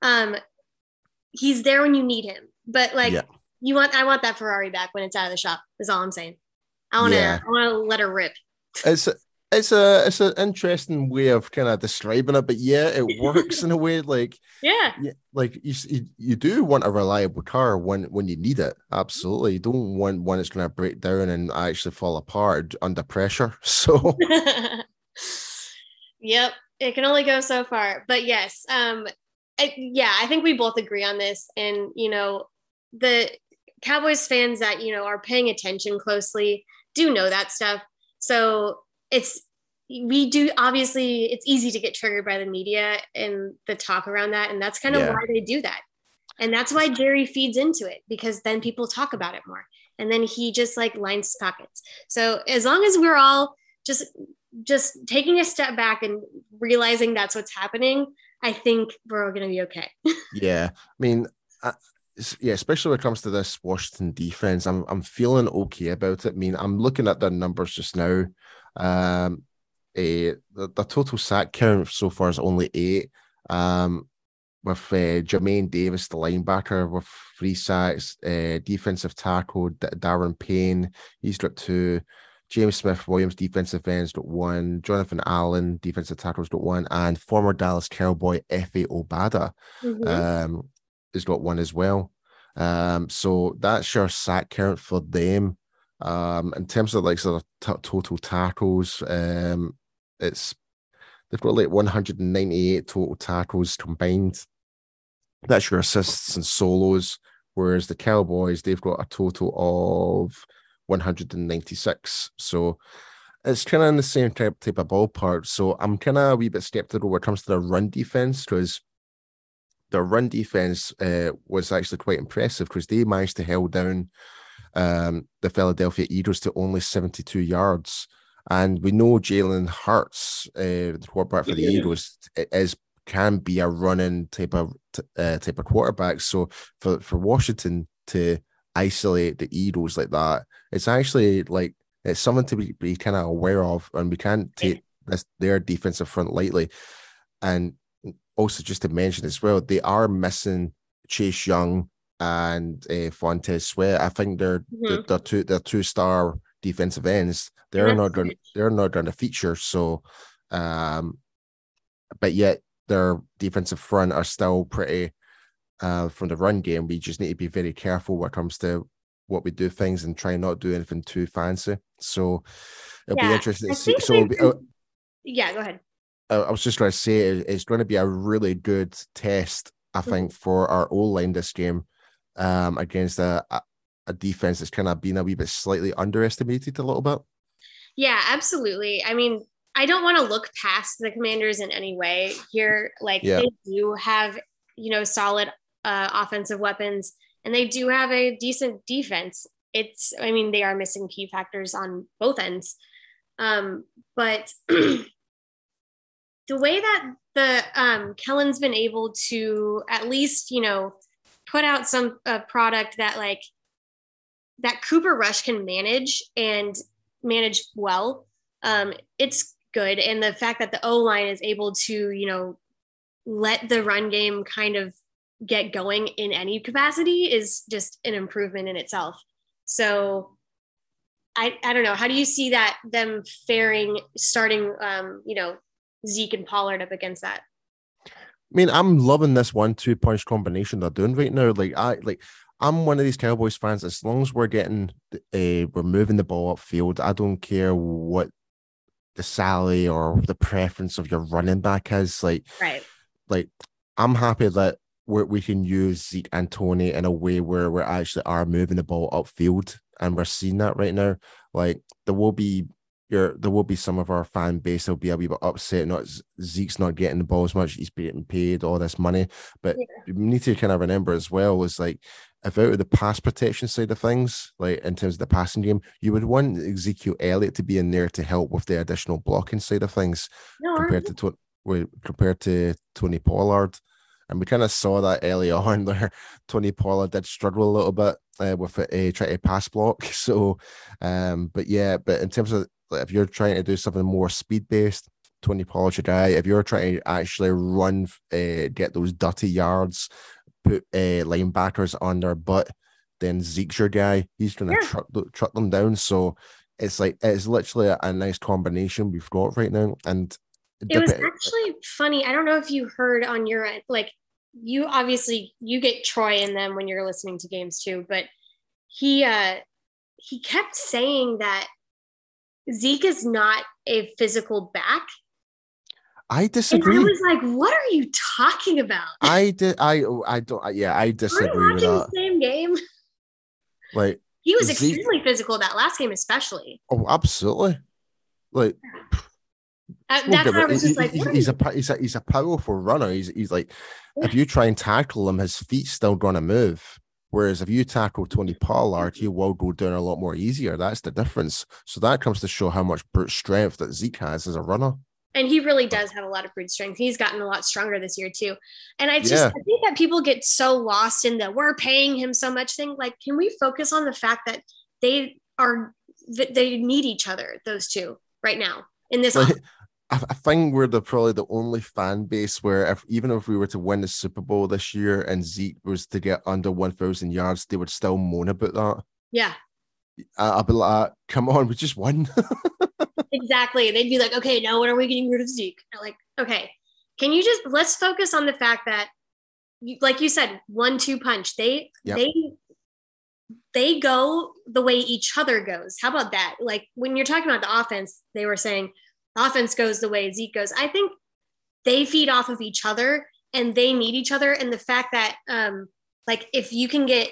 Um, he's there when you need him. But like yeah. you want, I want that Ferrari back when it's out of the shop. Is all I'm saying. I want to, yeah. I want to let her rip. It's it's a it's an interesting way of kind of describing it, but yeah, it (laughs) works in a way like yeah, like you, you do want a reliable car when when you need it. Absolutely, you don't want one that's going to break down and actually fall apart under pressure. (laughs) So, (laughs) yep, it can only go so far. But yes, um, I, yeah, I think we both agree on this, and you know, the Cowboys fans that you know are paying attention closely do know that stuff. So it's we do obviously it's easy to get triggered by the media and the talk around that and that's kind of yeah. why they do that and that's why jerry feeds into it because then people talk about it more and then he just like lines his pockets so as long as we're all just just taking a step back and realizing that's what's happening i think we're all going to be okay (laughs) yeah i mean uh, yeah, especially when it comes to this Washington defense, I'm I'm feeling okay about it. I mean, I'm looking at their numbers just now. Um, a the, the total sack count so far is only eight. Um, with uh, Jamin Davis, the linebacker, with three sacks, uh, defensive tackle D- Da'Ron Payne, he's got two. James Smith Williams, defensive ends, got one. Jonathan Allen, defensive tackles, got one. And former Dallas Cowboy Efe Obada mm-hmm. um, has got one as well. Um, so that's your sack count for them. Um, in terms of like sort of t- total tackles, um, it's they've got like 198 total tackles combined. That's your assists and solos. Whereas the Cowboys, they've got a total of 196. So it's kind of in the same type, type of ballpark. So I'm kind of a wee bit skeptical when it comes to the run defense because the run defense uh, was actually quite impressive because they managed to hold down um, the Philadelphia Eagles to only 72 yards. And we know Jalen Hurts, uh, the quarterback for the yeah. Eagles, is can be a running type of uh, type of quarterback. So for for Washington to isolate the Eagles like that, it's actually like it's something to be, be kind of aware of, and we can't take this their defensive front lightly. And also, just to mention as well, they are missing Chase Young and uh, Montez Sweat. I think they're mm-hmm. they're, they're two they're two star defensive ends. They're not going they're not going to feature. So, um, but yet their defensive front are still pretty. Uh, from the run game, we just need to be very careful when it comes to what we do things and try not do anything too fancy. So it'll yeah, be interesting to see. So, be, yeah, go ahead. I was just going to say it's going to be a really good test, I mm-hmm. think, for our O line this game um, against a, a defense that's kind of been a wee bit slightly underestimated a little bit. Yeah, absolutely. I mean, I don't want to look past the commanders in any way here. Like yeah. they do have, you know, solid uh, offensive weapons and they do have a decent defense. It's, I mean, they are missing key factors on both ends. Um, but (clears throat) the way that the um, Kellen's been able to at least, you know, put out some uh, product that like that Cooper Rush can manage and manage well, um, it's good. And the fact that the O line is able to, you know, let the run game kind of get going in any capacity is just an improvement in itself. So I, I don't know. How do you see that them faring starting um, you know, Zeke and Pollard up against that? I mean, I'm loving this one-two punch combination they're doing right now. Like I like I'm one of these Cowboys fans. As long as we're getting uh, we're moving the ball upfield, I don't care what the salary or the preference of your running back is. Like, right. Like, I'm happy that we we can use Zeke and Tony in a way where we actually are moving the ball upfield, and we're seeing that right now. Like, there will be your there will be some of our fan base that will be a wee bit upset. Not Zeke's not getting the ball as much. He's getting paid all this money, but yeah. we need to kind of remember as well is like if out of the pass protection side of things, like in terms of the passing game, you would want Ezekiel Elliott to be in there to help with the additional blocking side of things no, compared to compared to Tony Pollard. And we kind of saw that early (laughs) on where Tony Pollard did struggle a little bit uh, with a, try to pass block. (laughs) So, um, but yeah, but in terms of like, if you're trying to do something more speed based, Tony Pollard's your guy. If you're trying to actually run, uh, get those dirty yards, put uh, linebackers on their butt, then Zeke's your guy. He's going to yeah. truck, truck them down. So it's like it's literally a, a, nice combination we've got right now. And it was actually funny. I don't know if you heard on your end, like you obviously you get Troy Aikman when you're listening to games too, but he uh he kept saying that Zeke is not a physical back. I disagree. And I was like, "What are you talking about?" I did. I I don't. Yeah, I disagree. Are watching the same game? Like he was extremely physical that last game, especially. Oh, absolutely. Like uh, that's I was just like, he's, he's, a he's a he's a powerful runner. He's he's like, if you try and tackle him, his feet still gonna move. Whereas if you tackle Tony Pollard, he will go down a lot more easier. That's the difference. So that comes to show how much brute strength that Zeke has as a runner. And he really does have a lot of brute strength. He's gotten a lot stronger this year too. And I just yeah. I think that people get so lost in the we're paying him so much thing. Like, can we focus on the fact that they are they need each other, those two, right now in this. Like, I, think we're the probably the only fan base where if even if we were to win the Super Bowl this year and Zeke was to get under one thousand yards, they would still moan about that. Yeah. I, I'd be like, ah, come on, we just won. (laughs) exactly. They'd be like, okay, now when are we getting rid of Zeke? I'm like, okay, can you just let's focus on the fact that, you, like you said, one-two punch. They yep. they they go the way each other goes. How about that? Like when you're talking about the offense, they were saying offense goes the way Zeke goes. I think they feed off of each other and they need each other. And the fact that, um, like, if you can get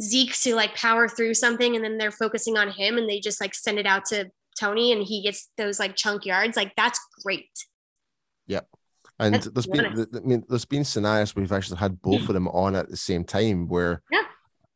Zeke to like power through something and then they're focusing on him and they just like send it out to Tony and he gets those like chunk yards, like that's great. Yep. And that's there's been, I mean, there's been scenarios we've actually had both of them on at the same time where, yeah.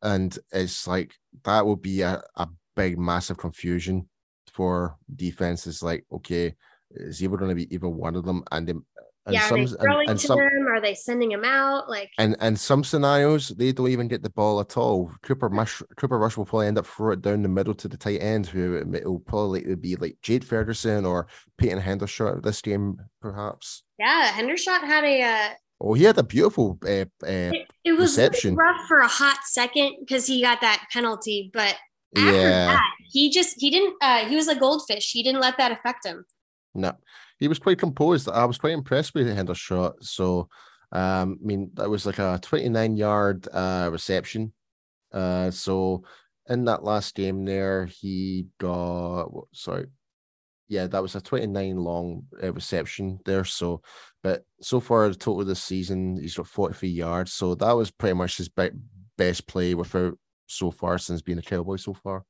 and it's like that would be a, a big, massive confusion for defenses like, okay, is either going to be either one of them? And, and yeah, some, are they throwing and, and to some, them? Are they sending him out? Like, and and some scenarios they don't even get the ball at all. Cooper Rush, Cooper Rush will probably end up throwing it down the middle to the tight end, who it will probably be like Jake Ferguson or Peyton Hendershot this game, perhaps. Yeah, Hendershot had a. Uh, oh, he had a beautiful uh, uh, it, it was reception. rough for a hot second because he got that penalty, but after yeah. that, he just he didn't uh he was a goldfish. He didn't let that affect him. No. He was quite composed. I was quite impressed with Hendershot. So um, I mean that was like a 29 yard uh reception. Uh so in that last game there, he got sorry, yeah, that was a 29 long uh, reception there. So, but so far, the total this season, he's got 43 yards. So that was pretty much his be- best play without so far since being a Cowboy so far.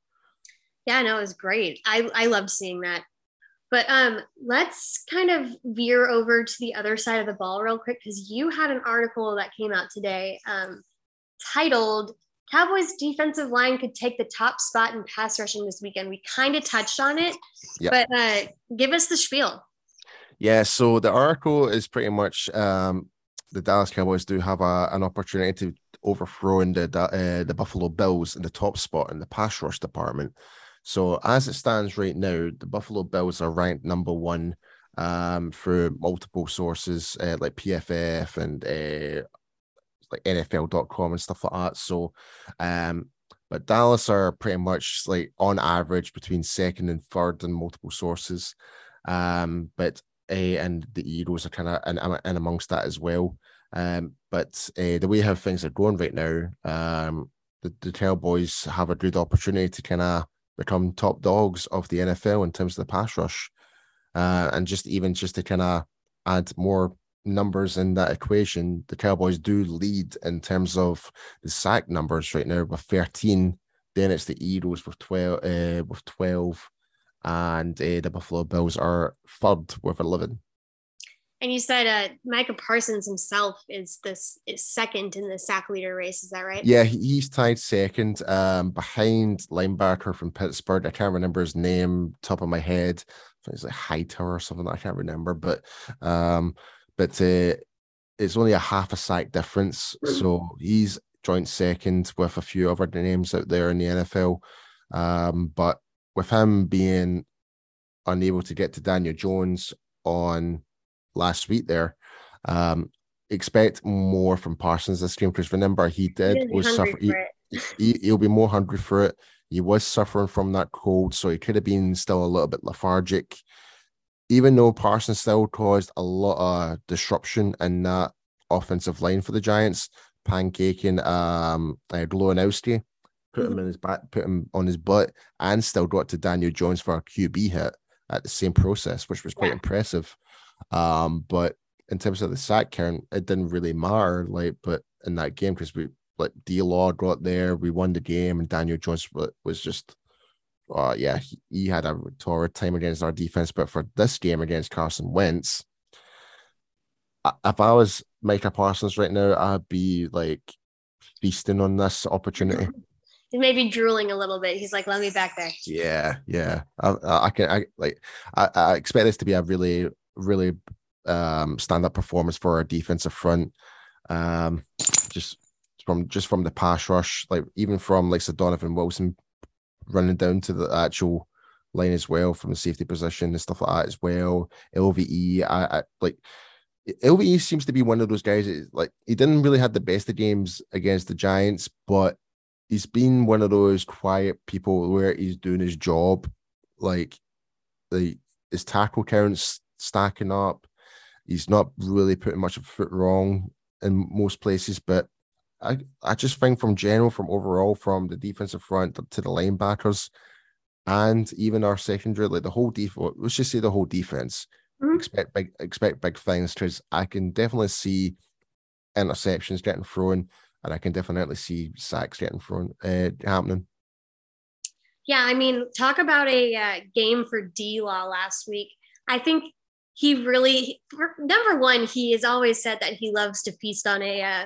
Yeah, no, it was great. I I loved seeing that. But um, let's kind of veer over to the other side of the ball real quick because you had an article that came out today um, titled "Cowboys defensive line could take the top spot in pass rushing this weekend." We kind of touched on it, but uh, give us the spiel. Yeah, so the article is pretty much um, the Dallas Cowboys do have a, an opportunity to overthrowing the uh, the Buffalo Bills in the top spot in the pass rush department. So as it stands right now, the Buffalo Bills are ranked number one um, through multiple sources uh, like PFF and uh, like NFL.com and stuff like that. So, um, but Dallas are pretty much like on average between second and third in multiple sources. Um, but uh, and the Eagles are kind of and, and amongst that as well. Um, but uh, the way how things are going right now, um, the, the Cowboys have a good opportunity to kind of become top dogs of the NFL in terms of the pass rush, uh, and just even just to kind of add more numbers in that equation, the Cowboys do lead in terms of the sack numbers right now with 13. Then it's the Eagles with 12, uh, with 12, and uh, the Buffalo Bills are third with 11. And you said uh, Micah Parsons himself is this is second in the sack leader race. Is that right? Yeah, he's tied second, um, behind linebacker from Pittsburgh. I can't remember his name top of my head. It's like Hightower or something I can't remember, but um, but uh, it's only a half a sack difference. So he's joint second with a few other names out there in the NFL. Um, but with him being unable to get to Daniel Jones on last week there. Um, expect more from Parsons this game because remember he did he was suffering. He, he, he'll be more hungry for it. He was suffering from that cold, so he could have been still a little bit lethargic. Even though Parsons still caused a lot of disruption in that offensive line for the Giants, pancaking um uh, Glowinski, put mm-hmm. him in his back, put him on his butt, and still got to Daniel Jones for a QB hit at the same process, which was quite yeah. impressive. Um, but in terms of the sack count, it didn't really matter. Like, but in that game, because we like D Law got there, we won the game, and Daniel Jones was just, uh, yeah, he, he had a torrid time against our defense. But for this game against Carson Wentz, if I was Micah Parsons right now, I'd be like feasting on this opportunity. (laughs) He may be drooling a little bit. He's like, "Let me back there." Yeah, yeah. I, I can. I like. I, I expect this to be a really really um, stand up performance for our defensive front. Um, just from just from the pass rush, like even from like Sir Donovan Wilson running down to the actual line as well from the safety position and stuff like that as well. LVE, I, I like LVE seems to be one of those guys. Like he didn't really have the best of games against the Giants, but he's been one of those quiet people where he's doing his job. Like the his tackle counts stacking up. He's not really putting much of a foot wrong in most places, but I, I just think from general, from overall, from the defensive front to the linebackers and even our secondary, like the whole defense, let's just say the whole defense, mm-hmm. expect big expect big things because I can definitely see interceptions getting thrown and I can definitely see sacks getting thrown uh, happening. Yeah, I mean, talk about a uh, game for D Law last week. I think he really number one he has always said that he loves to feast on a uh,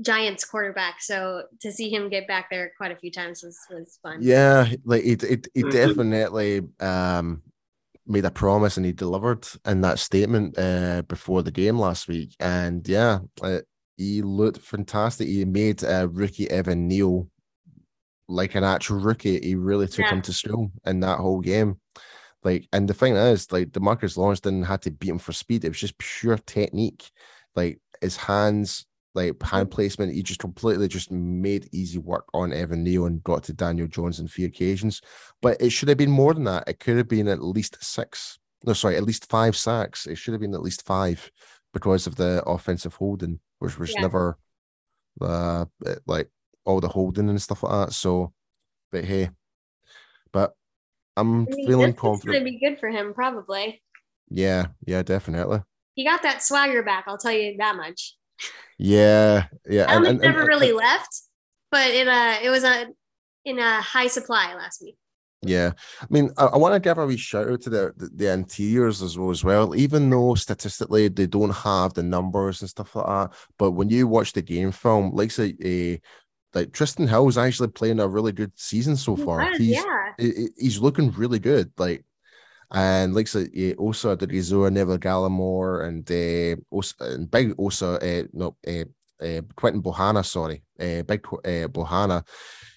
giants quarterback. So to see him get back there quite a few times was, was fun. Yeah like it it, it mm-hmm. definitely um made a promise and he delivered in that statement uh before the game last week. And yeah uh, he looked fantastic. He made uh, rookie evan neal like an actual rookie. He really took yeah. him to school in that whole game like, and the thing is, like, Demarcus Lawrence didn't have to beat him for speed. It was just pure technique. Like his hands, like hand placement, he just completely just made easy work on Evan Neal and got to Daniel Jones on few occasions. But it should have been more than that. It could have been at least six. No, sorry, at least five sacks. It should have been at least five because of the offensive holding, which was yeah. never uh like all the holding and stuff like that. So, but hey, but I'm I mean, feeling confident. It's gonna be good for him, probably. Yeah, yeah, definitely. He got that swagger back. I'll tell you that much. Yeah, yeah. I and, and, never and, really left, but in a it was a in a high supply last week. Yeah, I mean, I, I want to give a wee shout out to the, the, the interiors as well as well. Even though statistically they don't have the numbers and stuff like that, but when you watch the game film, like say a like Trysten Hill is actually playing a really good season so far. he's yeah. he's looking really good. Like and like so yeah, also the Rizor, Neville Gallimore, and uh also and big also uh no uh uh, Quinton Bohanna, sorry, uh, big uh, Bohanna,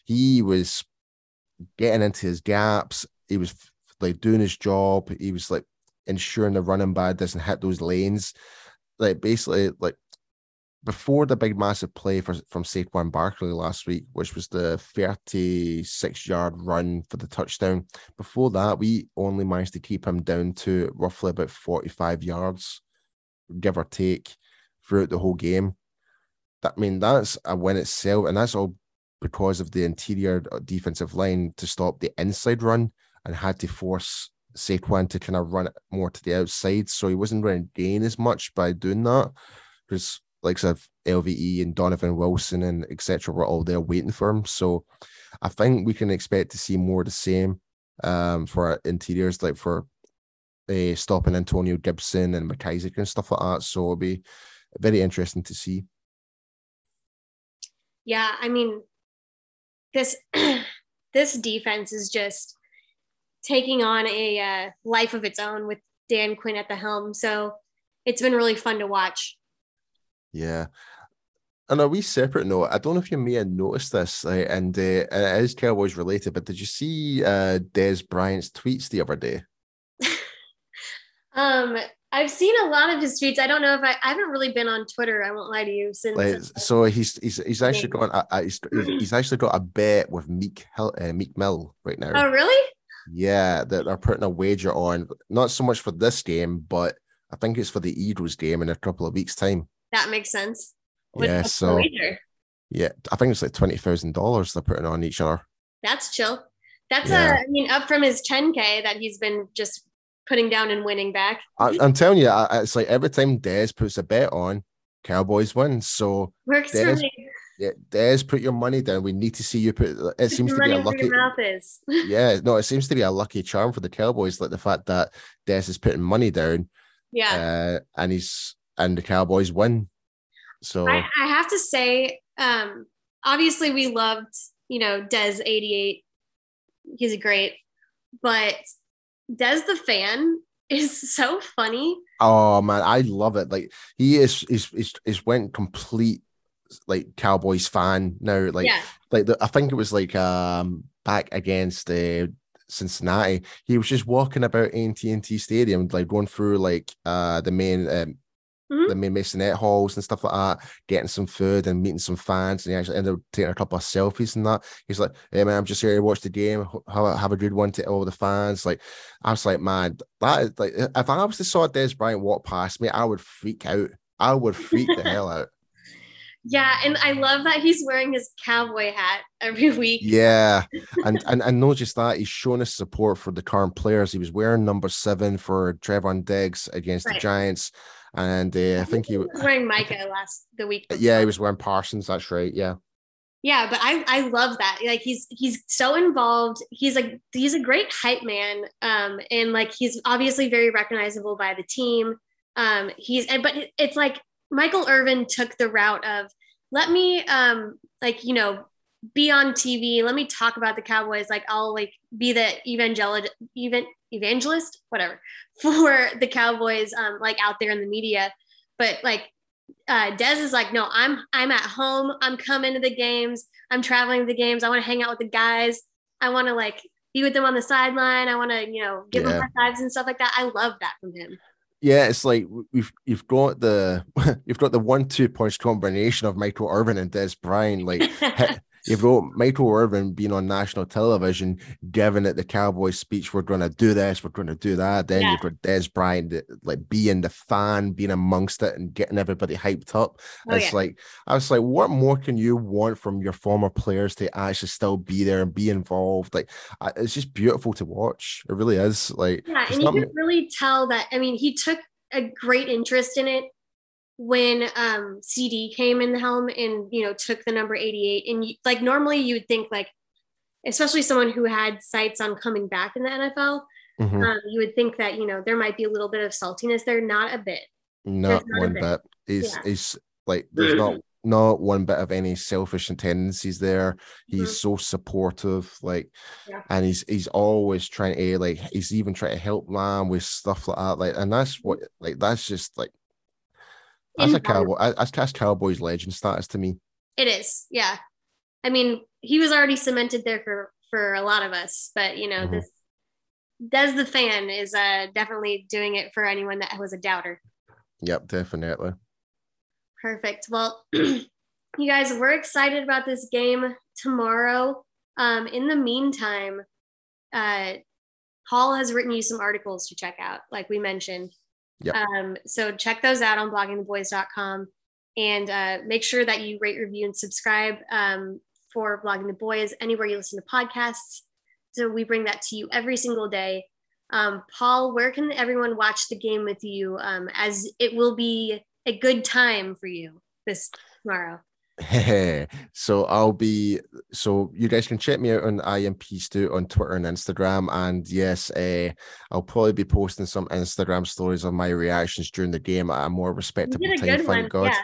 he was getting into his gaps. He was like doing his job. He was like ensuring the running back doesn't hit those lanes. Like basically, like before the big massive play for, from Saquon Barkley last week, which was the 36 yard run for the touchdown, before that, we only managed to keep him down to roughly about 45 yards, give or take, throughout the whole game. That I mean, that's a win itself, and that's all because of the interior uh, defensive line to stop the inside run and had to force Saquon to kind of run more to the outside. So he wasn't going to gain as much by doing that because like of LVE and Donovan Wilson and etc. were all there waiting for him. So I think we can expect to see more of the same um, for interiors, like for uh, stopping Antonio Gibson and McKissic and stuff like that. So it'll be very interesting to see. Yeah, I mean, this (clears throat) this defense is just taking on a uh, life of its own with Dan Quinn at the helm. So it's been really fun to watch. Yeah. And a wee separate note, I don't know if you may have noticed this, uh, and uh, it is Cowboys related, but did you see uh, Dez Bryant's tweets the other day? (laughs) um, I've seen a lot of his tweets. I don't know if I, I haven't really been on Twitter. I won't lie to you. Since like, so, he's he's he's actually got a, he's, he's actually got a bet with Meek uh, Meek Mill right now. Oh, really? Yeah, that they're putting a wager on, not so much for this game, but I think it's for the Eagles game in a couple of weeks' time. That makes sense. What, yeah, so yeah, I think it's like twenty thousand dollars they're putting on each other. That's chill. That's yeah. a, I mean, up from his 10k that he's been just putting down and winning back. I, am telling you, it's like every time Dez puts a bet on, Cowboys win. So works Dez, for me. Yeah, Dez, put your money down. We need to see you put. It seems to be a lucky. Mouth is. (laughs) yeah, no, it seems to be a lucky charm for the Cowboys. Like the fact that Dez is putting money down. Yeah, uh, and he's and the Cowboys win. So I, I have to say, um, obviously we loved, you know, Dez 88. He's a great, but Dez the fan (laughs) is so funny. Oh man, I love it. Like he is is is, is went complete like Cowboys fan now. Like yeah. like the, I think it was like um back against uh, Cincinnati. He was just walking about AT&T Stadium, like going through like uh the main um, mm-hmm. the main masonette halls and stuff like that, getting some food and meeting some fans. And he actually ended up taking a couple of selfies and that. He's like, Hey man, I'm just here to watch the game. Have, have a good one to all the fans. Like, I was like, man, that is like, if I was to saw Dez Bryant walk past me, I would freak out. I would freak the hell out. (laughs) Yeah, and I love that he's wearing his cowboy hat every (laughs) week. Yeah, and and and not just that, he's shown his support for the current players. He was wearing number seven for Trevon Diggs against right. the Giants and uh, I think he was wearing Micah last the week. Before. Yeah, he was wearing Parsons. That's right. Yeah. Yeah, but I I love that. Like he's he's so involved. He's like he's a great hype man. Um, and like he's obviously very recognizable by the team. Um, he's and but it's like Michael Irvin took the route of let me um like you know be on TV. Let me talk about the Cowboys. Like I'll like be the evangelical even evangelist, whatever, (laughs) for the Cowboys, um, like out there in the media. But like uh, Dez is like, no, I'm I'm at home. I'm coming to the games. I'm traveling to the games. I want to hang out with the guys. I want to like be with them on the sideline. I want to, you know, give yeah. them high fives and stuff like that. I love that from him. Yeah, it's like we've you've got the (laughs) you've got the one two punch combination of Michael Irvin and Dez Bryant. Like (laughs) You've got Michael Irvin being on national television, giving it the Cowboys speech. We're going to do this. We're going to do that. Then yeah. you've got Dez Bryant, eh, like being the fan, being amongst it, and getting everybody hyped up. Oh, it's yeah. like I was like, what more can you want from your former players to actually still be there and be involved? Like, it's just beautiful to watch. It really is. Like, yeah, and you can really tell that. I mean, he took a great interest in it when um, CeeDee came in the helm and you know took the number 88 and you, like normally you would think like especially someone who had sights on coming back in the NFL mm-hmm. um, you would think that you know there might be a little bit of saltiness there not a bit not, not one bit. bit he's yeah. he's like there's not not one bit of any selfish tendencies there he's mm-hmm. so supportive like yeah. and he's he's always trying to like he's even trying to help man with stuff like that like and that's what like that's just like That's a cowboy. That's, that's Cowboys legend status to me. It is, yeah. I mean, he was already cemented there for for a lot of us, but you know, mm-hmm. this Dez the fan is uh, definitely doing it for anyone that was a doubter. Yep, definitely. Perfect. Well, (clears throat) you guys, we're excited about this game tomorrow. Um, in the meantime, uh, Paul has written you some articles to check out, like we mentioned. Yep. Um, so check those out on bloggingtheboys.com and uh, make sure that you rate, review, and subscribe um, for Blogging the Boys anywhere you listen to podcasts. So we bring that to you every single day. Um, Paul, where can everyone watch the game with you um, as it will be a good time for you this tomorrow? (laughs) so I'll be so you guys can check me out on IMP Stu on Twitter and Instagram. And yes, uh, I'll probably be posting some Instagram stories of my reactions during the game at a more respectable a time, thank one. God. Yeah.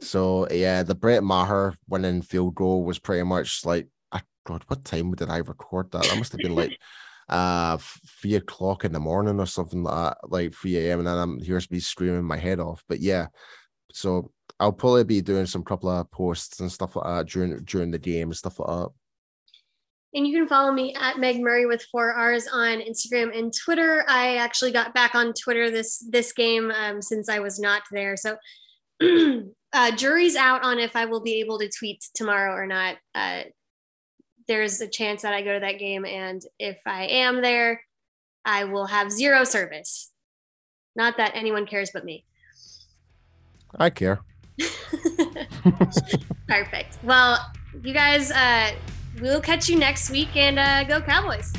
So yeah, the Brett Maher winning field goal was pretty much like God, what time did I record that? That must have been like (laughs) uh three o'clock in the morning or something like that, like 3 a.m. And then I'm here's me screaming my head off. But yeah, so I'll probably be doing some couple of posts and stuff like that during during the game and stuff like that. And you can follow me at Meg Murray with four R's on Instagram and Twitter. I actually got back on Twitter this this game um, since I was not there. So (clears throat) uh, jury's out on if I will be able to tweet tomorrow or not. Uh, there's a chance that I go to that game, and if I am there, I will have zero service. Not that anyone cares but me. I care. (laughs) Perfect. Well, you guys, uh, we'll catch you next week and uh, go Cowboys.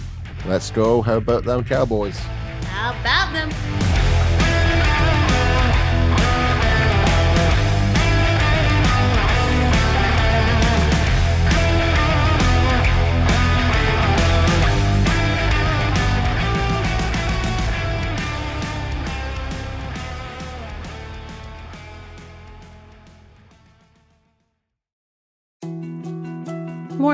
Let's go. How about them Cowboys? How about them?